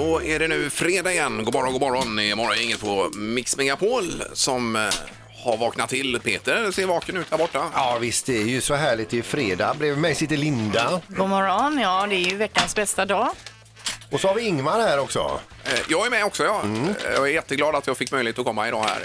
då är det nu fredag igen. God morgon, god morgon. Det är morgongänget på Mix Megapol som eh, har vaknat till. Peter ser vaken ut där borta. Ja visst, det är ju så härligt. Det är fredag. Bredvid mig sitter Linda. God morgon. Ja, det är ju veckans bästa dag. Och så har vi Ingmar här också. Eh, Jag är med också, ja. Eh, Jag är jätteglad att jag fick möjlighet att komma idag här.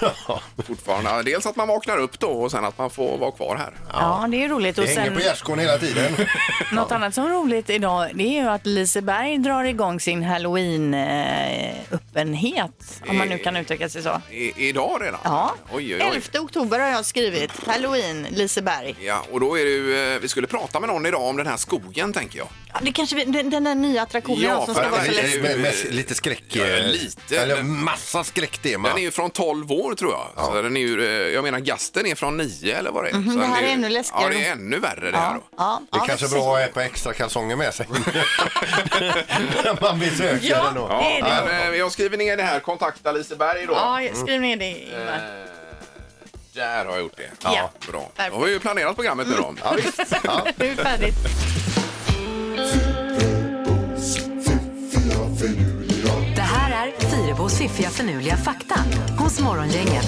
Ja. Fortfarande. Dels att man vaknar upp då och sen att man får vara kvar här. Ja, det är roligt. Och Det hänger sen, på gärdsgården hela tiden. något annat som är roligt idag, det är ju att Liseberg drar igång sin halloween-öppenhet. Om man nu kan uttrycka sig så. I, idag redan? Ja, Oj, oj, oj. 11 oktober har jag skrivit. Halloween, Liseberg. Ja, och då är det ju, eh, vi skulle prata med någon idag om den här skogen tänker jag. Ja, det kanske vi- den, den där nya attraktionen Ja, som för ska vara så läskig. Lite skräck. Ja, eh, lite. Eller massa skräcktema. Den är ju från 12 år tror jag. Så den är ju, eh, jag menar gasten är från 9 eller vad det är. Så det här är ju- ännu läskigare. Ja, det är ännu värre det här Ja, då. ja, Det är ja, kanske är bra att äta extra kalsonger med sig. När man besöker Ja. den då. Det är det. Men, eh, jag skriver ner det här, kontakta Liseberg då. Ja, skriv ner det Ingvar. Eh, Där har jag gjort det. Ja. Bra. Då har vi ju planerat programmet nu då. Ja, visst. Ja. Nu är det färdigt. Fyrabos fiffiga förnuliga fakta hos Morgongänget.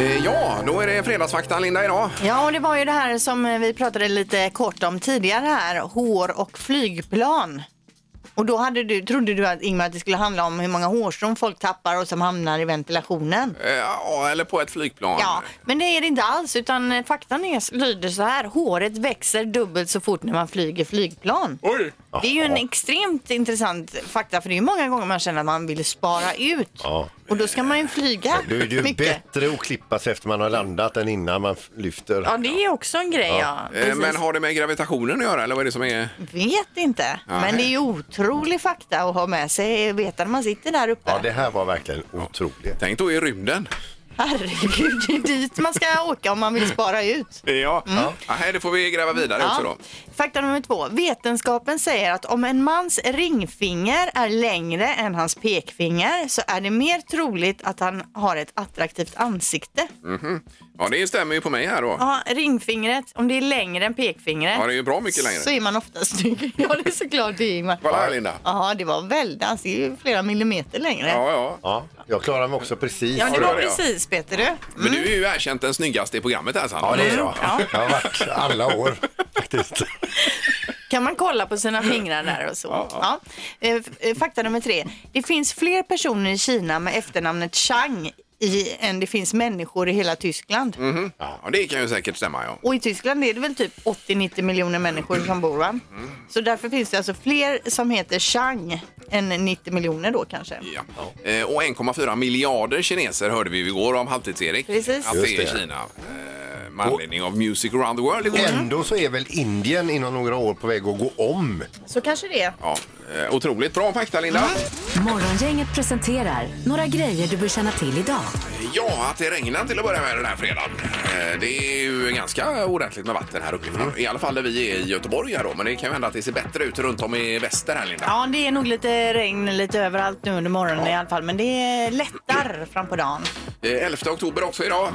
Eh, Ja, då är det fredagsfaktan Linda idag. Ja, och det var ju det här som vi pratade lite kort om tidigare här, hår och flygplan. Och då hade du, trodde du att Ingmar att det skulle handla om hur många hårstrån folk tappar och som hamnar i ventilationen. Ja, eller på ett flygplan. Ja, men det är det inte alls utan eh, faktan är, lyder så här. Håret växer dubbelt så fort när man flyger flygplan. Oj! Det är ju en extremt intressant fakta för det är ju många gånger man känner att man vill spara ut. Ja. Och då ska man ju flyga Det är ju mycket. bättre att klippa sig efter man har landat än innan man lyfter. Ja, det är också en grej. Ja. Eh, Precis. Men har det med gravitationen att göra eller vad är det som är? Vet inte, Nej. men det är ju otrolig fakta att ha med sig, veta när man sitter där uppe. Ja, det här var verkligen otroligt. Tänk då i rymden. Herregud, det är dit man ska åka om man vill spara ut. Ja. ja. Nej, det får vi gräva vidare också då. Fakta nummer två. Vetenskapen säger att om en mans ringfinger är längre än hans pekfinger så är det mer troligt att han har ett attraktivt ansikte. Ja, det stämmer ju på mig här då. Ja, ringfingret, om det är längre än pekfingret Ja, det är ju bra mycket längre. så är man ofta snygg. Ja, det är såklart det Ingmar. Kolla här Linda. Ja, det var väldigt, alltså det är ju flera millimeter längre. Ja, ja. Ja, jag klarar mig också precis. Ja, det var har det, ja. precis Peter du. Men du är ju erkänt den snyggaste i programmet här Sandra. Ja, det är jag. Ja. Jag har varit alla år faktiskt. Kan man kolla på sina fingrar där och så. Ja. Eh, f- eh, Fakta nummer tre. Det finns fler personer i Kina med efternamnet Chang i, än det finns människor i hela Tyskland. Ja, det kan ju säkert stämma ja. Och i Tyskland är det väl typ 80-90 miljoner människor som bor va? Så därför finns det alltså fler som heter Chang än 90 miljoner då kanske. Ja. Eh, Och 1,4 miljarder kineser hörde vi igår om Halvtids-Erik. Precis. Att det Just är det. Kina. eh, Med anledning av Music around the world igår. Ändå så är väl Indien inom några år på väg att gå om. Så kanske det. Ja, eh, otroligt bra fakta Linda. Morgongänget presenterar några grejer du bör känna till idag. Ja, att det regnar till att börja med den här fredagen. Eh, Det är ju ganska ordentligt med vatten här uppifrån. I alla fall där vi är i Göteborg här då. Men det kan ju hända att det ser bättre ut runt om i väster här Linda. Ja, det är nog lite regn lite överallt nu under morgonen i alla fall. Men det lättar fram på dagen. Eh, 11 oktober också idag.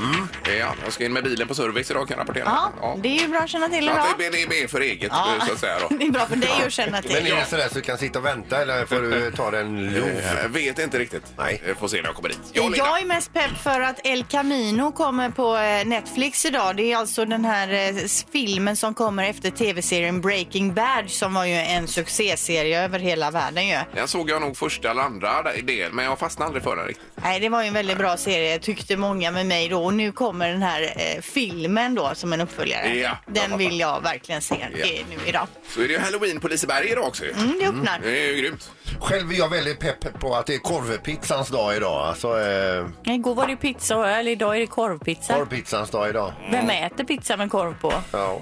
Eh, Ja, jag ska in med bilen på service idag kan jag rapportera. Ja, det är ju bra att känna till Så idag. att det, är mer för eget Ja. eh, så att säga då. Det är bra för dig att känna Men till. är det sådär så du kan sitta och vänta eller får du ta den lov? Jag vet inte riktigt. Nej. Eh, Får se när jag kommer dit. Ja, Linda. Jag är mest pepp för att El Camino kommer på eh, Netflix idag. Det är alltså den här eh, filmen som kommer efter tv-serien Breaking Bad som var ju en succéserie över hela världen ju. Den såg jag nog första eller andra del, men jag fastnade aldrig för den riktigt. Nej, det var ju en väldigt bra serie tyckte många med mig då och nu kommer den här eh, filmen då som en uppföljare. Ja, jag den fattar. vill jag verkligen se Ja. eh, nu idag. Så är det ju halloween på Liseberg idag också ju. Mm, det öppnar. Det är ju grymt. Själv är jag väldigt pepp på att det är korvpizzans dag idag. Alltså eh, Igår var det pizza eller idag är det korvpizza. korvpizzans dag idag. Vem äter pizza med korv på? Ja.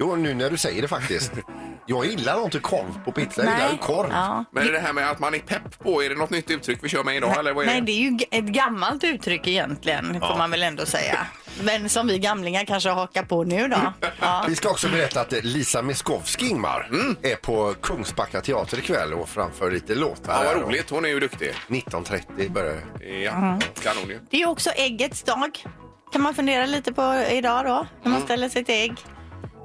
Jo, nu när du säger det faktiskt. Jag gillar inte korv på pizza, jag gillar ju korv. Ja. Men är det här med att man är pepp på, är det något nytt uttryck vi kör med idag eller vad är Nej, det? det är ju g- ett gammalt uttryck egentligen, får man väl ändå säga. Men som vi gamlingar kanske hakar på nu då. Ja. Vi ska också berätta att Lisa Miskovsky, Ingmar, är på Kungsbacka teater ikväll och framför lite låtar. Ja, vad roligt. Hon är ju duktig. 19.30 börjar det. Ja, kanon ju. Det är också äggets dag. Kan man fundera lite på idag då, när man ställer sitt ägg.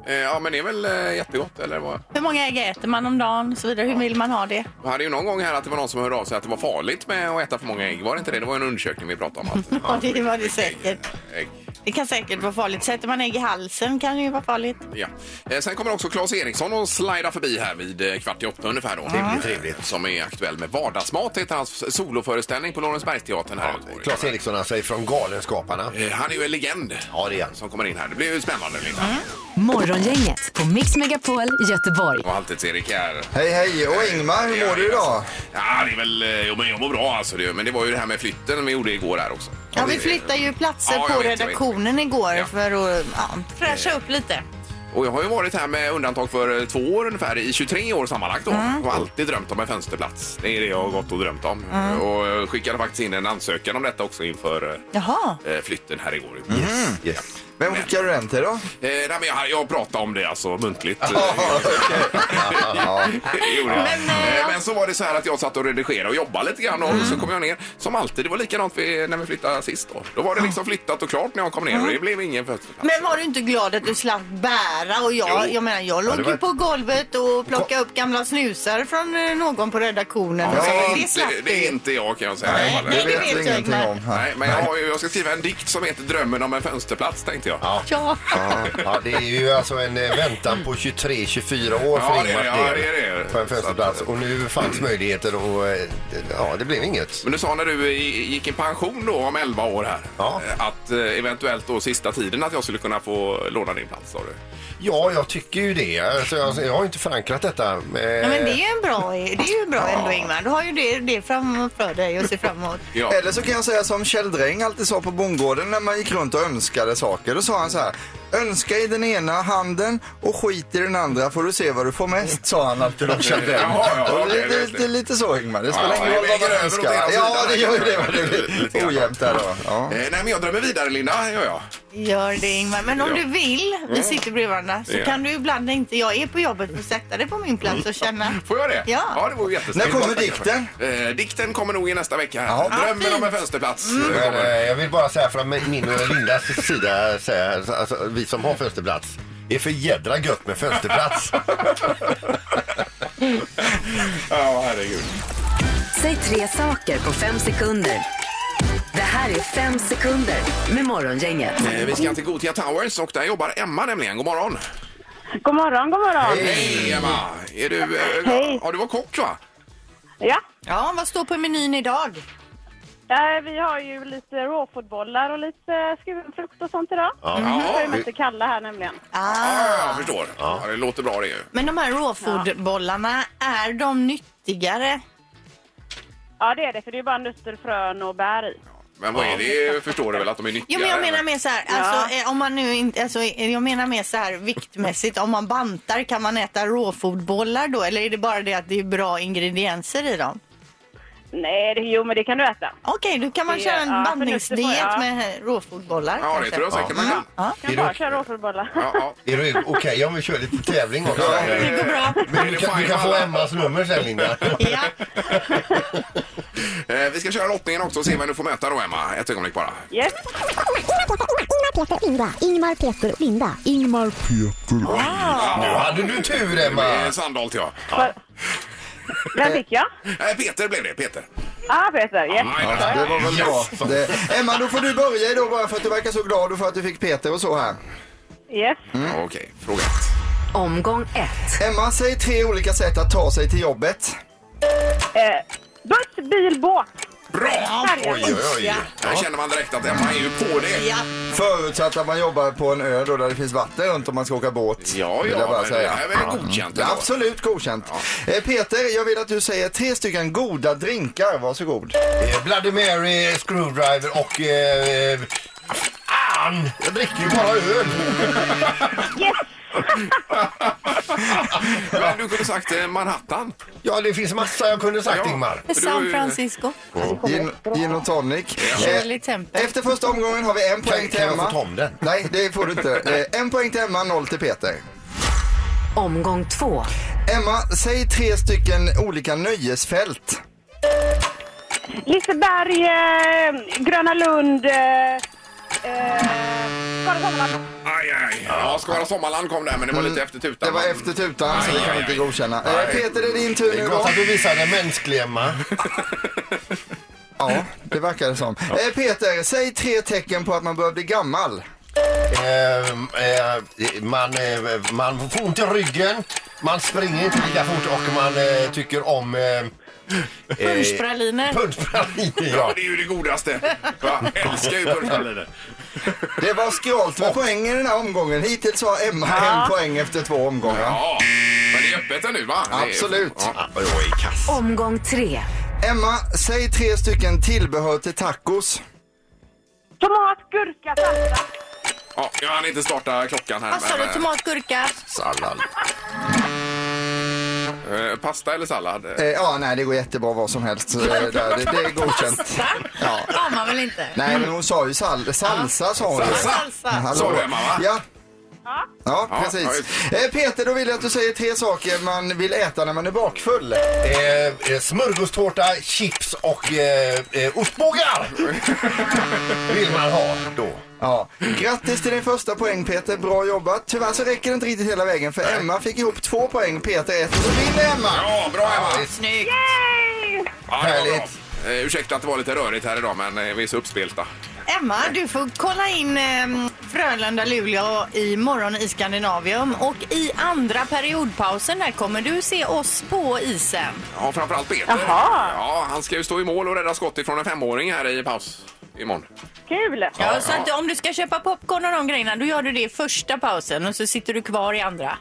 Eh, Ja, men det är väl eh, jättegott, eller vad? Hur många ägg äter man om dagen och så vidare? Hur vill man ha det? Vi hade ju någon gång här att det var någon som hörde av sig att det var farligt med att äta för många ägg. Var det inte det? Det var en undersökning vi pratade om. Att, Ja, det var det säkert. ägg. Det kan säkert vara farligt. Sätter man ägg i halsen kan det ju vara farligt. Ja. Eh, Sen kommer också Claes Eriksson och slida förbi här vid eh, kvart i åtta ungefär. Då. Trevligt, trevligt. Som är aktuell med Vardagsmat, heter hans soloföreställning på Lorensbergsteatern här i Göteborg. Claes Eriksson alltså ifrån Galenskaparna. Eh, Han är ju en legend Ja, det är han. som kommer in här. Det blir ju spännande, Linda. Morgongänget på Mix Megapol Göteborg. Och Halvtids-Erik här. Hej hej! Och Ingmar, hur mår du idag? Ja, det är väl... eh, Jo, men jag mår bra alltså. Det- Men det var ju det här med flytten vi gjorde igår här också. Ja, vi flyttade ju platser Ja, jag på vet, jag vet. redaktionen igår Ja. för att ja, fräscha upp lite. Och jag har ju varit här med undantag för eh, två år ungefär i 23 år sammanlagt då. Mm. Och alltid drömt om en fönsterplats. Det är det jag har gått och drömt om. Mm. Och jag skickade faktiskt in en ansökan om detta också inför Jaha. eh, flytten här igår. Yes. Vem skickar du den till då? Eh, nej, men jag, jag pratade om det alltså muntligt. Gjorde jag. Men, eh, Eh, men så var det så här att jag satt och redigerade och jobbade lite grann och så kom jag ner. Som alltid, det var likadant vi, när vi flyttade sist då. Då var det liksom flyttat och klart när jag kom ner och det blev ingen fönsterplats. Men var du inte glad att du slapp bära? Och jag, Jo. jag menar, jag låg det ju var- på golvet och plockade upp gamla snusar från eh, någon på redaktionen. Ja, det, det det, slapp det är du. inte jag kan jag säga. fall. Nej, Det det vet jag, ingenting Ingmar. om. här. Nej, men jag, har ju, jag ska skriva en dikt som heter Drömmen om en fönsterplats tänkte jag. Ja. Ja. Ja, det är ju alltså en eh, väntan på 23-24 år Ja, för det är Ingmars det, ja, del det är det. på en att- Och nu fanns möjligheter och eh, ja, det blev inget. Men du sa när du i- gick i pension då om 11 år här Ja. eh, att eh, eventuellt då sista tiden att jag skulle kunna få låna din plats sa du. Ja, jag tycker ju det. Alltså, jag, jag har inte förankrat detta. Eh, Ja, men det är en bra, det är ju bra ändå Ingmar. Du har ju det, det framför dig och se fram emot. Ja. Eller så kan jag säga som Kjell Dräng alltid sa på bondgården när man gick runt och önskade saker. Då sa han så här. Önska i den ena handen och skit i den andra får du se vad du får mest, sa han alltid Och okej, lite, det- lite, lite så Ingmar. Det spelar Ja, ingen roll vad man önskar. Ja, det gör ju det. blir ojämnt där då. Ja. Eh, nej men jag drömmer vidare Linda, gör jag. Gör det Ingmar. Men om Ja. du vill, vi sitter bredvid varandra, så Ja. kan du ibland när inte jag är på jobbet få sätta dig på min plats och känna. Får jag det? Ja. Ja, det vore När jättesnällt. kommer dikten? Eh, dikten kommer nog i nästa vecka. Ja. Drömmen Ja, om en fönsterplats. eh, Men, kommer. eh, jag vill bara säga från min och Lindas sida, säga, alltså, vi som har fönsterplats, det är för jädra gött med fönsterplats. Ja, herregud. Säg tre saker på fem sekunder. Det här är fem sekunder med Morgongänget. Eh, vi ska till Gotia Towers och där jobbar Emma nämligen. God morgon. God morgon, god morgon. Hej Emma! Är du, eh, Hej. Ja, du var kock va? Ja, Ja, vad står på menyn idag? Eh, vi har ju lite råfodbollar och lite skuren frukt och sånt idag. Ja. Det är ju mest kalla här nämligen. ja, Ah. jag förstår. Ja. det låter bra det ju. Men de här råfodbollarna, är de nyttigare? Ja, det är det, för det är bara nötter, frön och bär i. Men vad är det förstår du väl att de är Jo, nyttiga? men jag menar mer så här, alltså, eh, om man nu inte, alltså, eh, jag menar mer så här viktmässigt, om man bantar, kan man äta råfodbollar då? Eller är det bara det att det är bra ingredienser i dem? Nej, det, jo men det kan du äta. Okej, då kan man Det- köra en ja, för bandningsdiet ja. med råfodbollar. Ja, det kanske. tror jag säkert man kan. Ja. Kan Är bara köra råfodbollar. Ja, ja. Är du okej om vi kör lite tävling också? Det går bra. Men du, kan, du kan få Emmas nummer sen Linda. Ja. Eh, Vi ska köra lottningen också och se vem du får möta då Emma. Ett ögonblick bara. Yes. Ingmar, Peter, Linda. Ingmar, Peter, Linda. Ingmar, Peter. Nu hade du tur Det Emma. är Sandholt ja. Vem fick jag? Eh, Peter blev det, Peter. Ah, Peter. Yes. Ja, Det var väl bra. Det, Emma, då får du börja idag bara för att du verkar så glad och för att du fick Peter och så här. Yes. Ja, Okej, fråga ett. Omgång ett. Emma, säg tre olika sätt att ta sig till jobbet. Eh, buss, bil, båt. Bra! Oj, oj, oj. Här känner man direkt att Emma är ju på det. Ja. Förutsatt att man jobbar på en ö då där det finns vatten runt om man ska åka båt. Ja, Vill ja, jag bara men det säga. här är väl godkänt Ja, ändå. absolut godkänt. Eh, Peter, jag vill att du säger tre stycken goda drinkar. Varsågod. Eh, Bloody Mary, Screwdriver och... Eh, fan! Jag dricker ju bara öl. Yes. Men du kunde sagt eh, Manhattan. Ja, det finns massa jag kunde sagt Ja. Ingmar. San Francisco, Gin, gin och tonic. Shirley Eh, Temple. efter första omgången har vi en poäng till kan jag Emma. få ta om den? Nej, det får du inte. Eh, en poäng till Emma, noll till Peter. Omgång två. Emma, säg tre stycken olika nöjesfält. Liseberg, eh, Gröna Lund, eh, eh, Skara Sommarland. Aj, aj. Ja, Skara Sommarland kom där, men det var lite efter tutan. Mm. Det var efter tutan, så det kan aj, vi inte aj. godkänna. Eh. Peter, det är din tur Det nu är då. att du visar den mänskliga Emma. Ja, det verkar det som. Eh, Peter, säg tre tecken på att man börjar bli gammal. Eh, eh, man, eh, man får ont i ryggen, man springer inte lika fort och man eh, tycker om... Eh, eh, Punschpraliner. Punschpraliner, Ja, ja. det är ju det godaste. Jag älskar ju punschpraliner. Det var skralt med poäng i den här omgången. Hittills har Emma en poäng efter två omgångar. Ja, men det är öppet ännu va? Det är- Absolut. Ja. Jag är kass. Omgång tre. Emma, säg tre stycken tillbehör till tacos. Tomat, gurka, salsa. Ja, jag hann inte starta klockan här. Vad sa men, du? Tomat, gurka? Sallad. Eh, pasta eller sallad? Eh, ja, nej, det går jättebra vad som helst. Eh, Det, det, det är godkänt. Ja. har man väl inte? Nej, men hon sa ju sal salsa, sa hon. ju. Salsa. Salsa. Hallå. Sa du, Emma, va? Ja. Ja. Ja, Ja, precis. ja, Eh, Peter, då vill jag att du säger tre saker man vill äta när man är bakfull. Eh, eh, smörgåstårta, chips och eh, eh, ostbågar vill man ha då. Ja. Grattis till din första poäng Peter, bra jobbat. Tyvärr så räcker det inte riktigt hela vägen för Emma fick ihop två poäng, Peter ett och så vinner Emma. Ja, bra Emma! Snyggt. Yay! Ja, det var Härligt. Eh, ursäkta att det var lite rörigt här idag, men eh, vi är så uppspelta. Emma, du får kolla in eh, Frölunda-Luleå imorgon i Skandinavium och i andra periodpausen där kommer du se oss på isen. Ja, framförallt Peter. Jaha. Ja, han ska ju stå i mål och rädda skott ifrån en femåring här i paus imorgon. Kul! Ja, så att om du ska köpa popcorn och de grejerna, då gör du det i första pausen och så sitter du kvar i andra.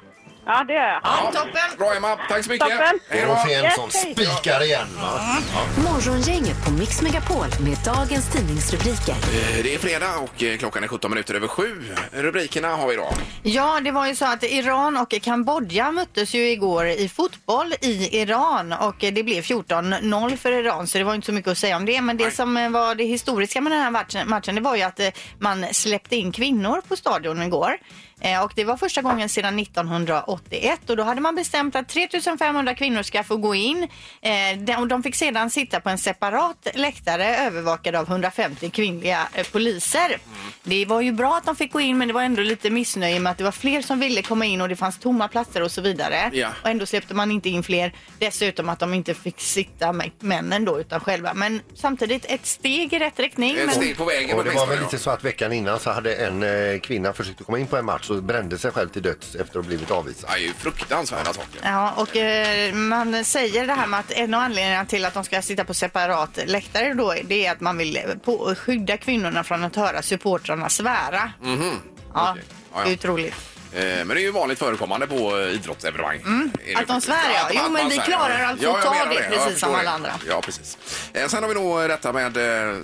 Ja, det gör jag. Ja, toppen! Bra Emma, tack så mycket. Toppen. Hej Det då. Yes, som hej. spikar igen. Va? Morgongänget på Mix Megapol med dagens tidningsrubriker. Eh, Det är fredag och eh, klockan är 17 minuter över sju. Rubrikerna har vi idag. Ja, det var ju så att Iran och Kambodja möttes ju igår i fotboll i Iran och det blev 14-0 för Iran så det var inte så mycket att säga om det. Men det Nej. som eh, var det historiska med den här matchen, matchen det var ju att eh, man släppte in kvinnor på stadion igår. Eh, Och det var första gången sedan 1981 och då hade man bestämt att 3500 kvinnor ska få gå in. Eh, de- och De fick sedan sitta på en separat läktare övervakad av 150 kvinnliga eh, poliser. Det var ju bra att de fick gå in men det var ändå lite missnöje med att det var fler som ville komma in och det fanns tomma platser och så vidare. Ja. Och ändå släppte man inte in fler. Dessutom att de inte fick sitta med männen då utan själva. Men samtidigt ett steg i rätt riktning. Ett men... steg på vägen Och det var väl lite så att veckan innan så hade en eh, kvinna försökt komma in på en match och brände sig själv till döds efter att ha blivit avvisad. Ja, Det är ju fruktansvärda saker. Ja, och eh, man säger det här med att en av anledningarna till att de ska sitta på separat läktare då, det är att man vill på, skydda kvinnorna från att höra supportrarna svära. Ja, Okej. Ja, ja. det är otroligt. Eh, Men det är ju vanligt förekommande på eh, idrottsevenemang. Är det Mm. Att de faktiskt. svär, ja. att- Jo, att men man vi svär, klarar ja. alltså Ja, att jag ta menar det, Jag precis som förstår alla andra. Ja, precis. Eh, Sen har vi nog detta med eh,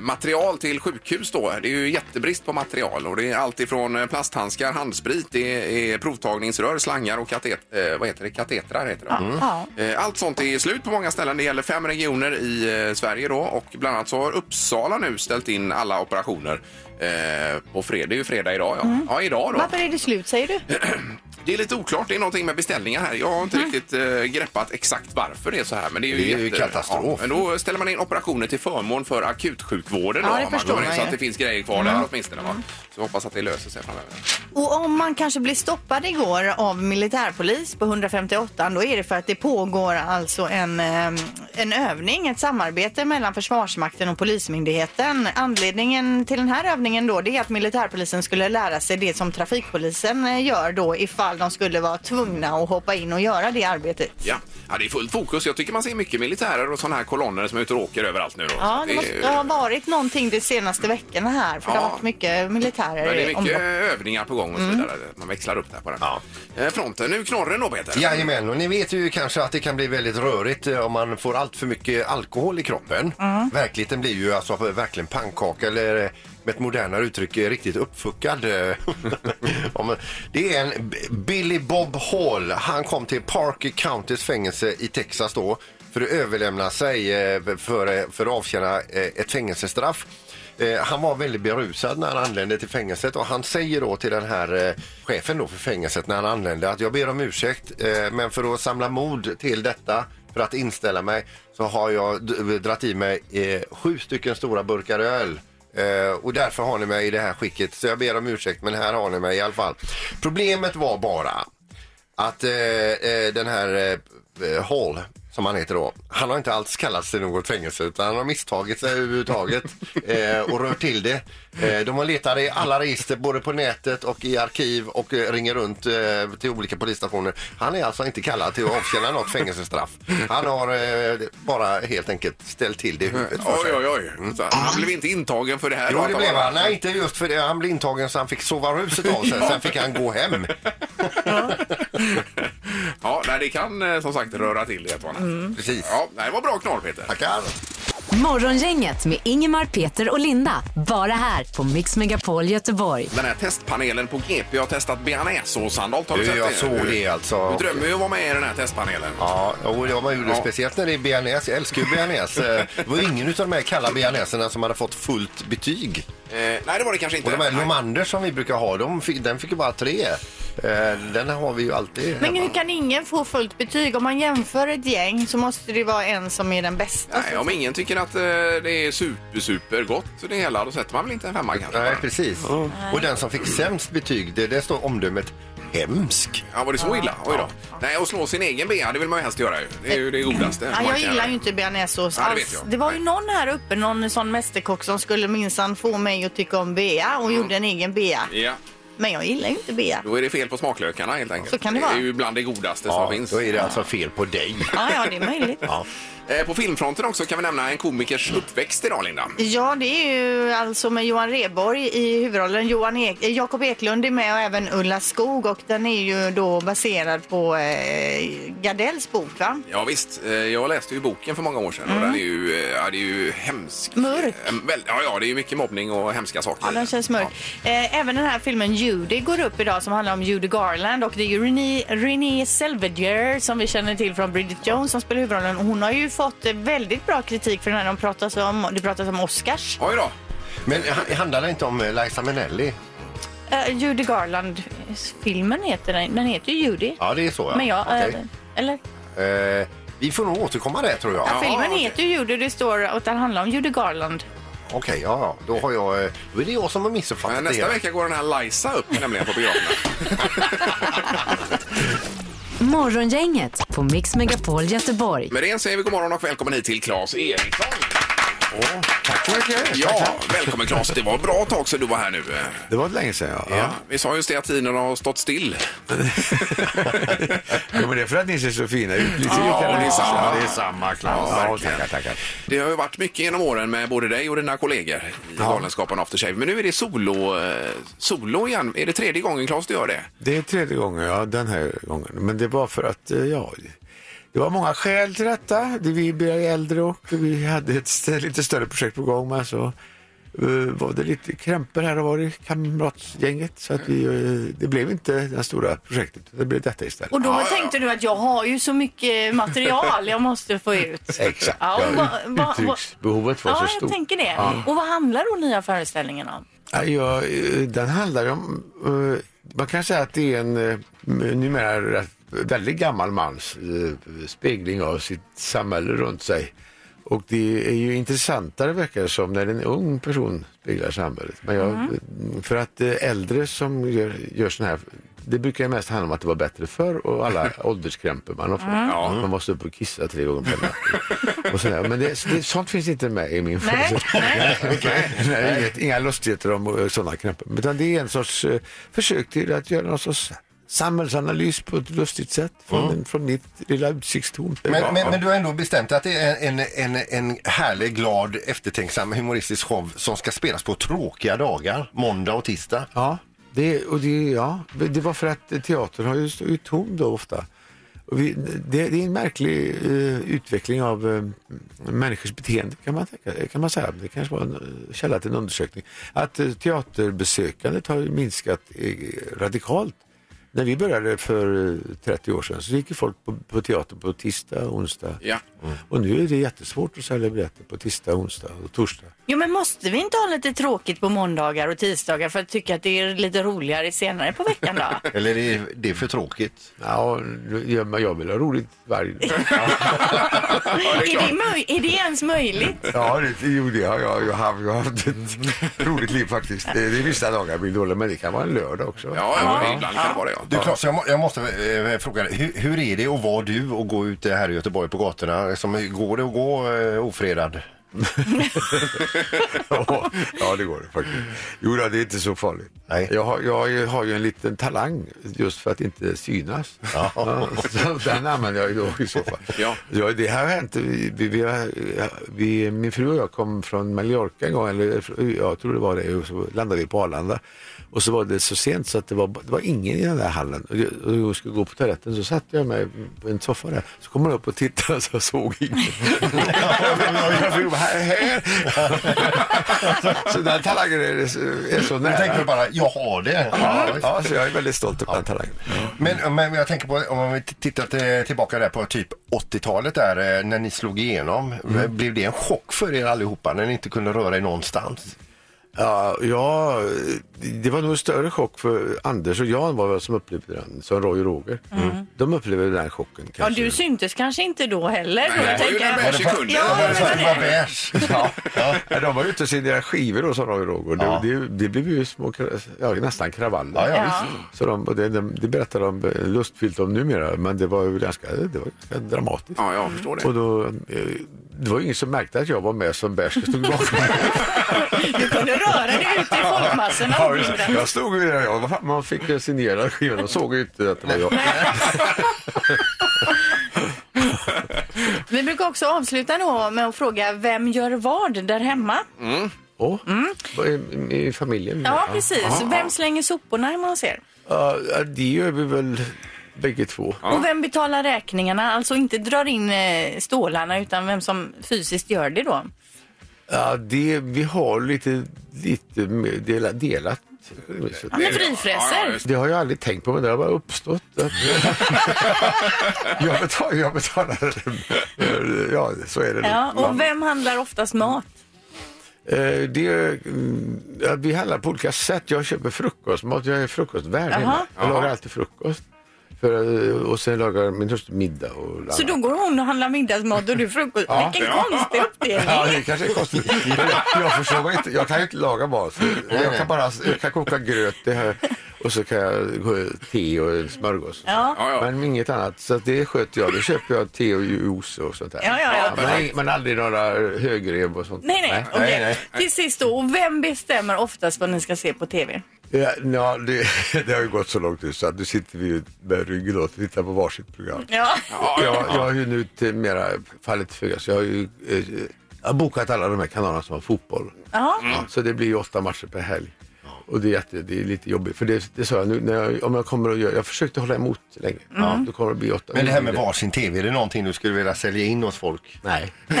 material till sjukhus då. Det är ju jättebrist på material och det är allt ifrån eh, plasthandskar, handsprit, det är provtagningsrör, slangar och katet, eh, vad heter det? katetrar. Heter det. Eh, Allt sånt är slut på många ställen. Det gäller fem regioner i eh, Sverige då och bland annat så har Uppsala nu ställt in alla operationer eh, på fredag. Det är ju fredag idag ja. Ja, idag då. Varför är det slut säger du? Det är lite oklart. Det är någonting med beställningar här. Jag har inte Mm. riktigt eh, greppat exakt varför det är så här. Men det är ju, Det är ju katastrof. Ja, men då ställer man in operationer till förmån för akutsjukvården. Ja, då, det har man förstår då, man Så ju. Mm. att det finns grejer kvar där åtminstone. Va? Så jag hoppas att det löser sig framöver. Och om man kanske blir stoppad igår av militärpolis på 158 då är det för att det pågår alltså en, eh, en övning, ett samarbete mellan Försvarsmakten och Polismyndigheten. Anledningen till den här övningen då det är att militärpolisen skulle lära sig det som trafikpolisen eh, gör då ifall de skulle vara tvungna att hoppa in och göra det arbetet. Ja. ja, det är fullt fokus. Jag tycker man ser mycket militärer och sådana här kolonner som är ute och åker överallt nu. Då. Ja, det måste ha varit någonting de senaste veckorna här för det Ja. har varit mycket militärer Men det är mycket omlopp. övningar på gång och så vidare. Man växlar upp där på den Ja. Eh, fronten. Nu knorren då Peter. Jajamän, och ni vet ju kanske att det kan bli väldigt rörigt eh, om man får allt för mycket alkohol i kroppen. Verkligheten blir ju alltså verkligen pannkaka eller eh, med ett modernare uttryck riktigt uppfuckad. Eh, det är en Billy Bob Hall. Han kom till Parker Countys fängelse i Texas då för att överlämna sig eh, för, eh, för att avtjäna ett fängelsestraff. Han var väldigt berusad när han anlände till fängelset och han säger då till den här chefen då för fängelset när han anlände att jag ber om ursäkt men för att samla mod till detta för att inställa mig så har jag dratt dragit i mig sju stycken stora burkar öl Eh, och därför har ni mig i det här skicket. Så jag ber om ursäkt men här har ni mig i alla fall. Problemet var bara att eh, eh, den här eh, Hall, som han heter då, han har inte alls kallats till något fängelse utan han har misstagit sig överhuvudtaget eh, och rört till det. Eh, de har letat i alla register både på nätet och i arkiv och eh, ringer runt eh, till olika polisstationer. Han är alltså inte kallad till att avtjäna något fängelsestraff. Han har eh, bara helt enkelt ställt till det i huvudet för Oj, sig. oj, oj. Så Han blev inte intagen för det här. Jo, det blev han. Nej, inte just för det. Han blev intagen så han fick sova ruset av sig. Sen fick han gå hem. Ja, nej, det kan eh, som sagt röra till det ett och annat. Precis. Ja, nej, det var bra knorr Peter. Tackar. Morgongänget med Ingemar, Peter och Linda. Bara här på Mix Megapol Göteborg. Den här testpanelen på GP har testat bearnaisesås-Sandholt. Har du Du, sett jag det? såg det alltså. Du drömmer ju om att vara med i den här testpanelen. Ja, och det man gjorde Ja. speciellt när det är bearnaise. Jag älskar ju bearnaise. Eh, Det var ingen av de här kalla bearnaiserna som hade fått fullt betyg. Eh, nej, det var det kanske inte. Och de här Nej. Lomander som vi brukar ha, de fick, den fick ju bara tre. Eh, Den har vi ju alltid Men hemma. hur kan ingen få fullt betyg? Om man jämför ett gäng så måste det vara en som är den bästa. Nej, om ingen tycker att eh, det är super, super gott det hela, då sätter man väl inte en femma kanske? Nej, precis. Och den som fick sämst betyg, det, det står omdömet hemsk. Ja, var det så illa? Oj då. Nej, att slå sin egen bea, det vill man ju helst göra ju. Det är ju det godaste. Ja, man jag kan gillar göra. ju inte bearnaisesås Ja, det vet alls. jag. Det var ju Nej. någon här uppe, någon sån mästerkock som skulle minsann få mig att tycka om bea och gjorde en egen bea. Ja, Men jag gillar ju inte bea. då är det fel på smaklökarna helt enkelt. Så kan det Det vara. är ju bland det godaste Ja, som finns. då är det alltså fel på dig. Ja, ja, det är möjligt. Ja. Eh, På filmfronten också kan vi nämna en komikers uppväxt idag, Linda. Ja, det är ju alltså med Johan Rheborg i huvudrollen. Johan ek eh, Jakob Eklund är med och även Ulla Skog och den är ju då baserad på eh, Gardells bok, va? Ja visst, eh, jag läste ju boken för många år sedan och den är ju, eh, ja, det är ju hemsk. Mörk. Eh, väl- Ja, ja, det är ju mycket mobbning och hemska saker. Ja, den känns mörk. Eh, även den här filmen Judy går upp idag som handlar om Judy Garland och det är ju Renée, Renée Zellweger som vi känner till från Bridget Jones som spelar huvudrollen. Hon har ju fått väldigt bra kritik för den här. De pratas om, det pratas om Oscars. Oj då. Men ha- handlar det inte om eh, Liza Minnelli? Eh, Judy Garland-filmen heter den. Den heter ju Judy. Ja, det är så. Ja. Men jag, Okej. eh, eller? Eh, vi får nog återkomma där tror jag. Ja, filmen okej. heter ju Judy. Det står att den handlar om Judy Garland. Okej, ja, ja. Då, har jag, eh, då är det jag som har missuppfattat Men det. nästa hela. vecka går den här Liza upp nämligen på biograferna. Morgongänget på Mix Megapol Göteborg. Med det säger vi god morgon och välkommen hit till Claes Eriksson. Tack så mycket. Ja, välkommen Claes. Det var ett bra tag sedan du var här nu. Det var länge sedan, ja. Ja, vi sa just det att tiden har stått still. ja. men det är för att ni ser så fina ut. Lite Ja, det är samma. Ja, det är samma Claes. Ja, Ja, tackar, tackar. Det har ju varit mycket genom åren med både dig och dina kollegor i Galenskapen After Shave. Men nu är det solo, eh, solo igen. Är det tredje gången Claes du gör det? Det är tredje gången, ja, den här gången. Men det var för att, eh, ja, det var många skäl till detta. Det- Vi blev äldre och vi hade ett lite större projekt på gång. Men så eh, var det lite krämpor här och var i kamratsgänget. Så att vi, eh, det blev inte det stora projektet. Det blev detta istället. Och då Ja, ja, tänkte du att jag har ju så mycket material jag måste få ut. Exakt. Ja, och Ja, vad- vad- uttrycksbehovet var Ja, så jag stort. tänker det. Och vad handlar då nya föreställningen om? Ja, ja, eh, den handlar om, man kan säga att det är en numera rätt- väldigt gammal mans eh, spegling av sitt samhälle runt sig. Och det är ju intressantare verkar det som när en ung person speglar samhället. Men jag, För att eh, äldre som gör, gör sån här det brukar ju mest handla om att det var bättre förr och alla ålderskrämpor man har fått. Ja, man måste upp och kissa tre gånger per natt. Och sådär. Men det, det, sånt finns inte med i min Nej, föreställning. Nej, inget, inga lustigheter om eh, sådana krämpor. Utan det är en sorts eh, försök till att göra någon sorts samhällsanalys på ett lustigt sätt från, en, från mitt lilla utsiktstorn. Men, men, men du har ändå bestämt att det är en, en, en härlig, glad, eftertänksam humoristisk show som ska spelas på tråkiga dagar, måndag och tisdag. Ja, det, och det, ja, det var för att teatern har ju stått tom då ofta. Och vi, det, det är en märklig eh, utveckling av eh, människors beteende kan man, tänka, kan man säga. Det kanske var en eh, källa till en undersökning. Att eh, teaterbesökandet har minskat radikalt. När vi började för eh, 30 år sedan så gick ju folk på, på teater på tisdag, onsdag Ja. Och nu är det jättesvårt att sälja biljetter på tisdag, onsdag och torsdag. Jo, men måste vi inte ha lite tråkigt på måndagar och tisdagar för att tycka att det är lite roligare senare på veckan då? Eller är det, det är för tråkigt? Ja, jag, men jag vill ha roligt varje dag. är, det möj- är det ens möjligt? Ja, det, jo, det har jag. Jag har, jag har haft ett roligt liv faktiskt. Det, är vissa dagar blir dåliga, men det kan vara en lördag också. Ja, ja, ibland kan det vara det. Ja. Du Claes, jag, må, jag måste eh, fråga dig, hur, hur är det att vara du och gå ut här i Göteborg på gatorna? Som, går det att gå eh, ofredad? Ja, ja, det går det faktiskt. Jo, då, det är inte så farligt. Nej. Jag, har, jag har ju en liten talang just för att inte synas. Ja. så den använder jag ju då i så fall. Ja. Ja, det här har hänt. Vi, vi, vi, min fru och jag kom från Mallorca en gång, eller jag tror det var det, och så landade vi på Arlanda. Och så var det så sent så att det var, det var ingen i den där hallen. Och jag, och jag skulle gå på toaletten så satte jag mig på en soffa där. Så kom hon upp och tittade så jag såg ingen. jag fick bara, här, här. så den talangen är, är så Du nära. tänker bara, jag har det. Ja, ja, så jag är väldigt stolt över den talangen. Men, men jag tänker på, om vi tittar till- tillbaka där på typ 80-talet där eh, när ni slog igenom. Blev det en chock för er allihopa när ni inte kunde röra er någonstans? Ja, ja, det var nog en större chock för Anders och Jan var väl som upplevde den, som Roy och Roger. De upplevde den chocken Ja, kanske. du syntes kanske inte då heller. Nej, det jag var ju den sekunden. Ja, det det det- beige? Ja. Ja, de var ute och signerade skivor då, som Roy och Roger. Det, Ja. det, det blev ju små, ja, nästan kravaller. Ja, ja, Ja. Så de, det, de, det berättar de lustfyllt om numera, men det var ju ganska, det var ganska dramatiskt. Ja, jag förstår det. Och då, eh, det var ju ingen som märkte att jag var med som bärs. Röra dig ut i folkmassorna. Ja, just det. jag stod ju där, jag, man fick signera skivan och såg ju inte att det var jag. Vi brukar också avsluta då med att fråga vem gör vad där hemma? Och, vad är- I familjen? Ja, precis. Vem slänger soporna hemma hos er? Ja, det gör vi väl bägge två. Och vem betalar räkningarna? Alltså inte drar in eh, stålarna utan vem som fysiskt gör det då? Ja, det, vi har lite, lite mer dela, delat. Ja, men frifräser. Det har jag aldrig tänkt på, men det har bara uppstått. Att jag, betalar, jag betalar. Ja, så är det. Ja, och vem handlar oftast mat? Eh, det, mm, ja, vi handlar på olika sätt. Jag köper frukostmat. Jag är frukostvärd hemma. Jag lagar alltid frukost. För, eh, och sen lagar min hustru middag. Och Så då går hon och handlar middagsmat och du frukost. Ja. Vilken Ja. konstig uppdelning. Ja, det kanske är konstigt. Jag, jag förstår inte. Jag kan ju inte laga mat. Jag kan bara jag kan koka gröt det här, och så kan jag gå te och smörgås. Ja. Ja. Men inget annat. Så det sköter jag. Då köper jag te och juice och sånt där. Ja, ja, ja. Men, men aldrig några högrev och sånt. Nej, nej. Okej. nej, nej. Till sist då, och vem bestämmer oftast vad ni ska se på TV? Ja, ja, det, det har ju gått så långt nu så att nu sitter vi med ryggen åt och tittar på varsitt program. Ja. Jag, jag har ju nu till mera fallit föga så jag har ju eh, jag har bokat alla de här kanalerna som har fotboll. Ja. Ja, så det blir ju åtta matcher per helg. Och det är, jätte, det är lite jobbigt för det, det sa jag nu, när jag, om jag kommer att göra, jag försökte hålla emot länge. Ja, då kommer det bli åtta. Men det här med varsin tv, är det någonting du skulle vilja sälja in hos folk? Nej.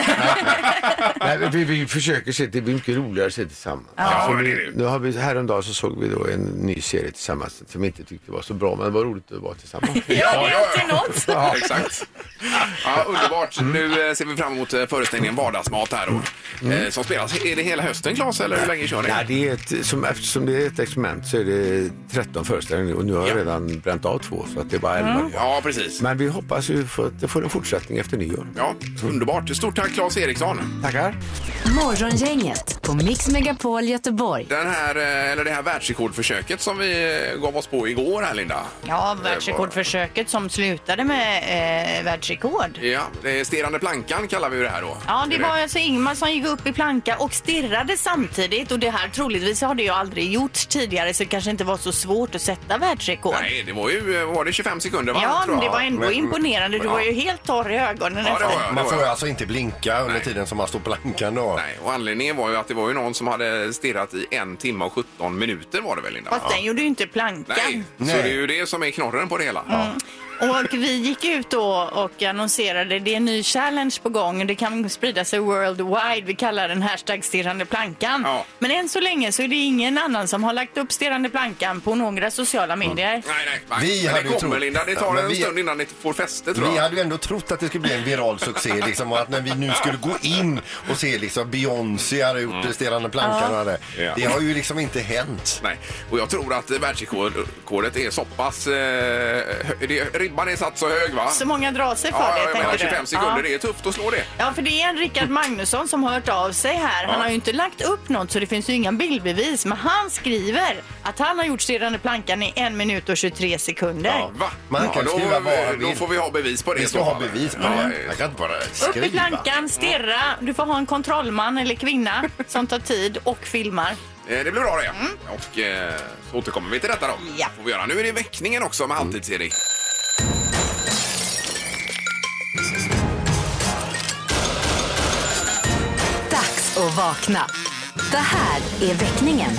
Nej vi, vi försöker se, det blir mycket roligare att se tillsammans. Ja, men det är nu, har vi, häromdagen så såg vi då en ny serie tillsammans som vi inte tyckte var så bra men det var roligt att vara tillsammans. Ja, det är alltid något. Ja, exakt. Ja, underbart. Nu eh, ser vi fram emot eh, föreställningen Vardagsmat här då. Eh, Som spelas. Är det hela hösten Claes eller hur länge kör ni? Nej, det är ett, som, eftersom det är ett experiment så är det 13 föreställningar och nu har jag Ja. redan bränt av två så att det är bara 11 kvar. Ja, precis. Men vi hoppas ju få, att det får en fortsättning efter nyår. Ja, underbart. Stort tack Claes Eriksson. Tackar. Morgongänget på Mix Megapol Göteborg. Den här, eh, eller det här världsrekordförsöket som vi eh, gav oss på igår här Linda. Ja, världsrekordförsöket som slutade med eh, världsrekord. Ja, det är stirrande plankan kallar vi det här då. Ja, det var alltså Ingmar som gick upp i planka och stirrade samtidigt och det här troligtvis har det ju aldrig gjorts tidigare så det kanske inte var så svårt att sätta världsrekord. Nej, det var ju eh, var det 25 sekunder va? Ja, men det var ändå Men- imponerande. Du Ja. var ju helt torr i ögonen Ja, det var efter. jag. Man det får var ju alltså inte blinka under Nej. tiden som man står på plankan då. Nej, och anledningen var ju att det var ju någon som hade stirrat i en timme och 17 minuter var det väl Linda? Fast den gjorde ju inte plankan. Nej, så det är ju det som är knorren på det hela. Och vi gick ut då och annonserade det är en ny challenge på gång. Det kan sprida sig worldwide. Vi kallar den hashtag stirrande plankan. Ja. Men än så länge så är det ingen annan som har lagt upp stirrande plankan på några sociala medier. Nej, nej. nej. Vi Men hade det ju kommer trott- Linda. Det Ja, tar men en vi- stund innan det får fäste tror Vi jag. hade ju ändå trott att det skulle bli en viral succé liksom, och att när vi nu skulle gå in och se liksom Beyoncé hade gjort mm. Stirrande plankan och det. Ja. Det har ju liksom inte hänt. Nej, och jag tror att världsrekordet är så pass... Eh, hö- det, ribban är satt så hög va? Så många drar sig för ja, det, jag menar tänker du? 25 sekunder, Ja. det är tufft att slå det. Ja, för det är en Rickard Magnusson som har hört av sig här. Han Ja. har ju inte lagt upp något så det finns ju inga bildbevis. Men han skriver att han har gjort stirrande plankan i en minut och 23 sekunder. Va? Man kan då, skriva vad han då får vi ha bevis på det. Vi ska ha bevis på Ja, det. Man kan inte bara Upp skriva. i plankan, stirra. Du får ha en kontrollman eller kvinna som tar tid och filmar. eh, Det blir bra det. Och eh, så återkommer vi till detta då. Ja. Får vi göra. Nu är det väckningen också med Halvtids-Erik. Vakna. Det här är väckningen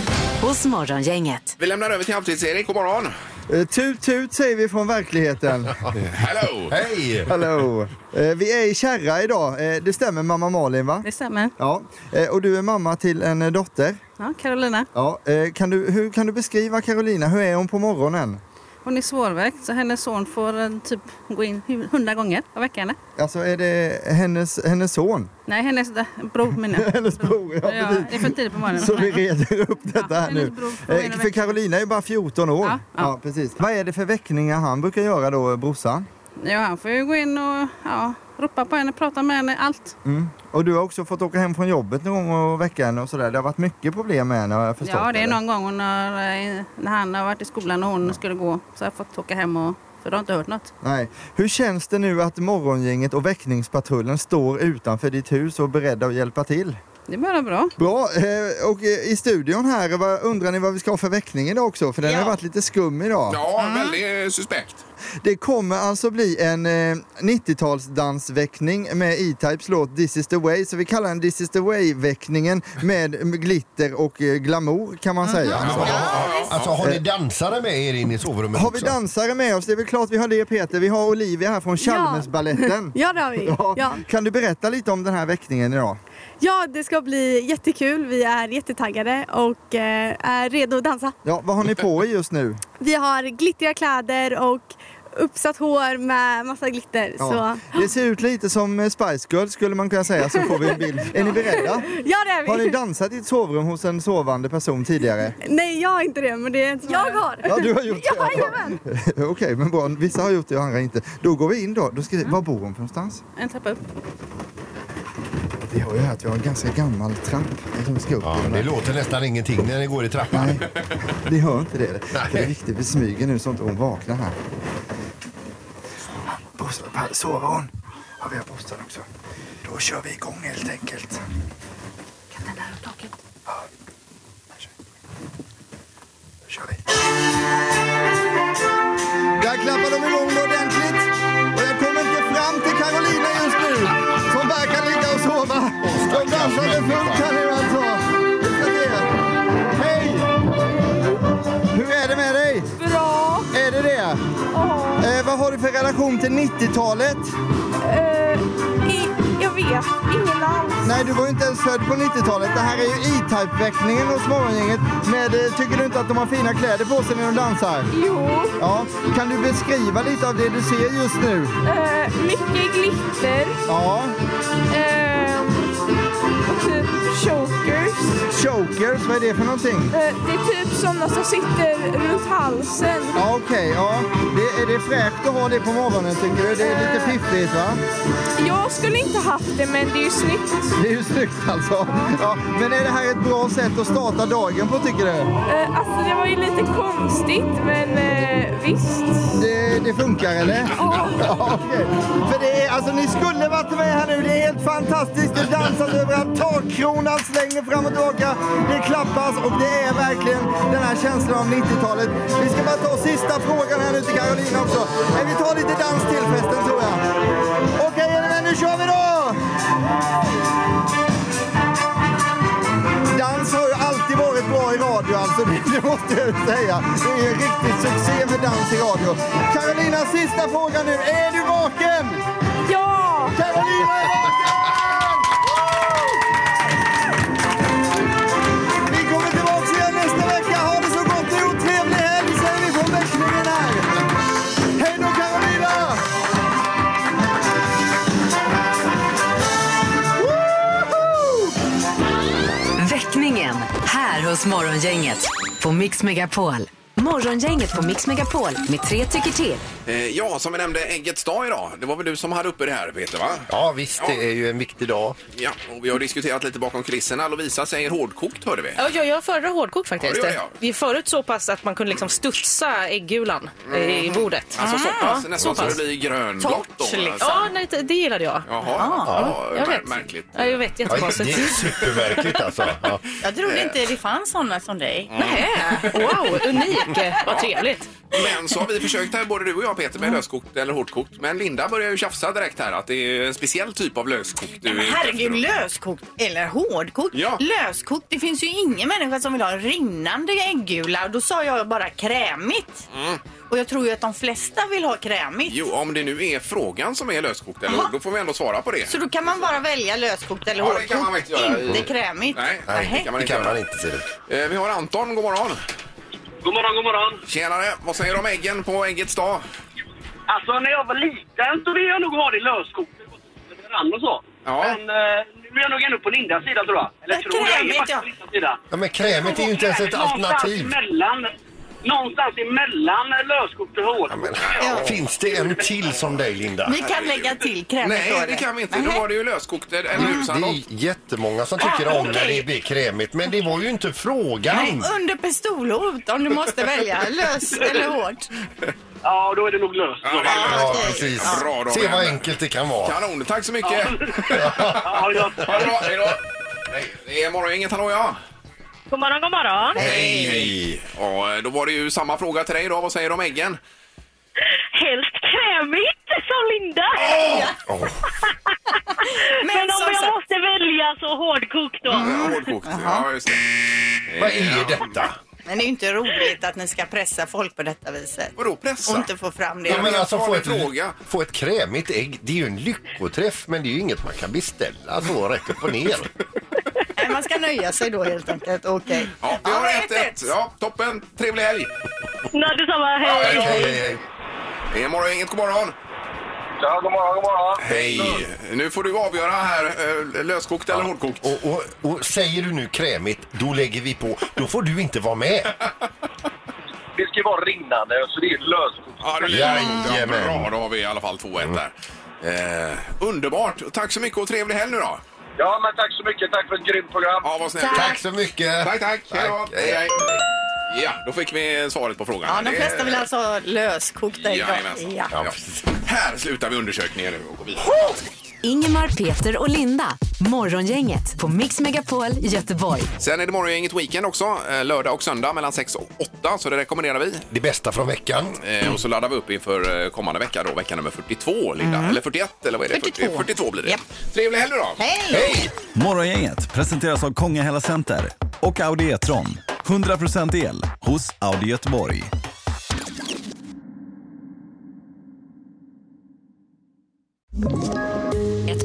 hos Morgongänget. Vi lämnar över till Halvtids-Erik. God morgon. Eh, Tut tut säger vi från verkligheten. Hello! Hej! Hallå! Eh, Vi är i Kärra idag. Eh, Det stämmer mamma Malin va? Det stämmer. Ja. Eh, Och du är mamma till en eh, dotter. Ja, Carolina. Ja. eh, Kan du, hur kan du beskriva Carolina? Hur är hon på morgonen? Hon är svårväckt så hennes son får eh, typ gå in hu- hundra gånger och väcka henne. Alltså är det hennes, hennes son? Nej, hennes eh, bror menar jag. Hennes bror, ja, Ja, det är för tidigt på morgonen. Så vi reder upp detta Ja, här nu. Eh, För. Carolina är ju bara 14 år. Ja, ja. precis. Vad är det för väckningar han brukar göra då, brorsan? Ja, han får ju gå in och ja, ropa på henne, prata med henne, allt. Mm. Och du har också fått åka hem från jobbet någon gång och väcka henne och sådär. Det har varit mycket problem med henne har jag förstått. Ja, det är någon gång hon har, eh, när han har varit i skolan och hon skulle gå så har jag fått åka hem och för då har jag inte hört något. Nej. Hur känns det nu att morgongänget och väckningspatrullen står utanför ditt hus och är beredda att hjälpa till? Det är bara bra. Bra, eh, och eh, i studion här, undrar ni vad vi ska ha för väckning idag också? För den Ja. har varit lite skum idag. Ja, väldigt suspekt. Det kommer alltså bli en eh, 90-talsdansväckning med E-Types låt This is the way. Så vi kallar den This is the way-väckningen med, glitter och eh, glamour kan man säga. Alltså. Alltså har ni dansare med er in i sovrummet Har vi också? dansare med oss? Det är väl klart vi har det Peter. Vi har Olivia här från Chalmersbaletten. Ja, det har vi. Ja. Ja. Kan du berätta lite om den här väckningen idag? ja, det ska bli jättekul. Vi är jättetaggade och eh, är redo att dansa. Ja, vad har ni på er just nu? Vi har glittriga kläder och uppsatt hår med massa glitter. Ja. Så Det ser ut lite som eh, Spice Girls skulle man kunna säga, så får vi en bild. Är ni beredda? ja, det är Har ni vi. dansat i ett sovrum hos en sovande person tidigare? Nej, jag har inte det, men det är Jag har. Ja, du har gjort det. Jajamän. Okej, men bra. Vissa har gjort det och andra inte. Då går vi in då. då ska vi... Var bor hon för någonstans? En trappa upp. Vi har ju hört att vi har en ganska gammal trapp som vi ska upp Ja, det låter nästan ingenting när ni går i trappan. Nej, ni hör inte det. Det är viktigt. Vi smyger nu så inte hon vaknar här. Sover hon? Ja, vi har bostad också. Då kör vi igång helt enkelt. Kan den där upp taket? Då kör vi. Där klappar de igång ordentligt. Och jag kommer inte fram till Carolina just nu. Som verkar ligga och sova. De dansar för fullt här nu för relation till 90-talet? Eh, i, jag vet. Ingen alls. Nej, du var ju inte ens född på 90-talet. Det här är ju E-Type-väckningen hos Morgongänget. Med, eh, tycker du inte att de har fina kläder på sig när de dansar? Jo. Ja. Kan du beskriva lite av det du ser just nu? Eh, mycket glitter. Ja. Eh, och typ chokers. Chokers, vad är det för någonting? Eh, det är typ sådana som sitter runt halsen. Ja, okej. ja. Det, är det fräscht att ha det på morgonen tycker du? Det är lite piffigt va? Jag skulle inte haft det, men det är ju snyggt. Det är ju snyggt alltså. Ja. Men är det här ett bra sätt att starta dagen på tycker du? Eh, alltså det var ju lite konstigt, men eh, visst. Det, det funkar eller? Ja. Ja, okej. För det är, alltså ni skulle varit med här nu, det är helt fantastiskt. Det dansas överallt, takkronan slänger fram och tillbaka, det klappas och det är verkligen den här känslan av 90-talet. Vi ska bara ta sista frågan här nu till Carolina också. Men vi tar lite dans till festen tror jag. Okej, med? Nu kör vi då! Dans har ju alltid varit bra i radio alltså. Det måste jag säga. Det är ju en riktig succé med dans i radio. Carolina, sista fråga nu. Är du vaken? Ja! Carolina är vaken! Mix Megapol. Morgongänget på Mix Megapol med tre tycker till. Eh, Ja, som vi nämnde, äggets dag idag. Det var väl du som hade uppe det här, Peter, va? Ja visst, det är ju en viktig dag. Ja, och vi har diskuterat lite bakom kulisserna. Lovisa säger hårdkokt, hörde vi. Ja, jag, jag föredrar hårdkokt faktiskt. Ja, det gör jag. Det är förut så pass att man kunde liksom studsa äggulan i bordet. Alltså så pass, Ja, nästan så, pass. det blir grönblått då. Liksom. alltså. Ja, nej, det det gillade jag. Jaha, Ja, ja, jag mär- vet. märkligt. Ja, jag vet, Ja, det jättekonstigt. är supermärkligt alltså. Ja. Jag trodde inte det fanns sådana som dig. Nej, wow, unik. Vad trevligt. Men så har vi försökt här, både du och jag Peter, med löskokt eller hårdkokt. Men Linda börjar ju tjafsa direkt här att det är en speciell typ av löskokt du är Men herregud, löskokt eller hårdkokt? Ja. Löskokt, det finns ju ingen människa som vill ha rinnande äggula. Och då sa jag bara krämigt. Och jag tror ju att de flesta vill ha krämigt. Jo, om det nu är frågan som är löskokt, eller, Jaha. då får vi ändå svara på det. Så då kan man bara välja löskokt eller Ja, det hårdkokt, kan man väl göra. inte krämigt. Nej, Nej, det kan man det inte kan göra. man inte se. Eh, Vi har Anton, god morgon. God morgon, god morgon. Tjenare, vad säger du om äggen på äggets dag? Alltså när jag var liten så ville jag nog ha det löskokt. Leverans och så. Ja. Men eh, nu är jag nog ändå på Lindas sida tror jag. Eller Men tror jag är krämigt, ja. på Lindas sida. Ja, men krämet är ju inte ens ett Någonstans alternativ. Någonstans emellan löskokt och hårdkokt. Ja, Finns det en till som dig Linda? Vi kan lägga till krämigt Nej, det kan vi inte. Då Nej. var det ju löskokt eller Det husandol. är jättemånga som tycker Ah, om när okej. det blir krämigt, men det var ju inte frågan. Under pistolhot om du måste välja lös eller hårt. Ja, då är det nog löst. Ja, det Ja, löst. precis. Bra då, Se vad Brände. enkelt det kan vara. Kanon, tack så mycket. Ja, ja. Ha det bra, hej då. Nej, Det är morgongänget, hallå ja. God morgon, god morgon. Hej, hej. Ja, då var det ju samma fråga till dig då. Vad säger du om äggen? Helst krämigt som Linda. Men, Men om som jag sagt- måste välja så hårdkokt då. Ja, hårdkokt. Ja, just det. Vad är detta? Men det är ju inte roligt att ni ska pressa folk på detta viset. Vadå pressa? Och inte få fram det. Ja, men alltså få ett, fråga. få ett krämigt ägg, det är ju en lyckoträff men det är ju inget man kan beställa så rätt upp och ner. Nej, man ska nöja sig då helt enkelt. Okej. Ja, vi har ett, ett. Ja, toppen. Trevlig helg. Nej, detsamma. Hej. Hej, hej, hej. Det är morgongänget, god morgon. Ja, god morgon, god morgon. Hej. Nu får du avgöra här, eh, löskokt eller hårdkokt. Och, och, och säger du nu krämigt, då lägger vi på. Då får du inte vara med. Det ska ju vara rinnande, så det är löskokt. Ja, det är Jajamän. Bra, då har vi i alla fall 2-1 där. Eh, underbart. Tack så mycket och trevlig helg nu då. Ja, men tack så mycket. Tack för ett grymt program. Ja, vad snällt. Tack så mycket. Tack, tack. Hej då. Tack. Hej, hej. Ja, då fick vi svaret på frågan. Ja, de flesta vill alltså ha löskokta ägg. Jajamensan. Ja. Ja. Här slutar vi undersökningen nu och går vidare. Ingemar, Peter och Linda. Morgongänget på Mix Megapol Göteborg. Sen är det morgongänget Weekend också, eh, lördag och söndag mellan 6 och 8, så det rekommenderar vi. Det bästa från veckan. Eh, och så laddar vi upp inför eh, kommande vecka då, vecka nummer 42, Linda. Eller 41, eller vad är det? 42. 42 blir det. Japp. Trevlig helg då! Hej! Hej! Morgongänget presenteras av Kongahälla Center och Audi E-tron. 100% el hos Audi Göteborg.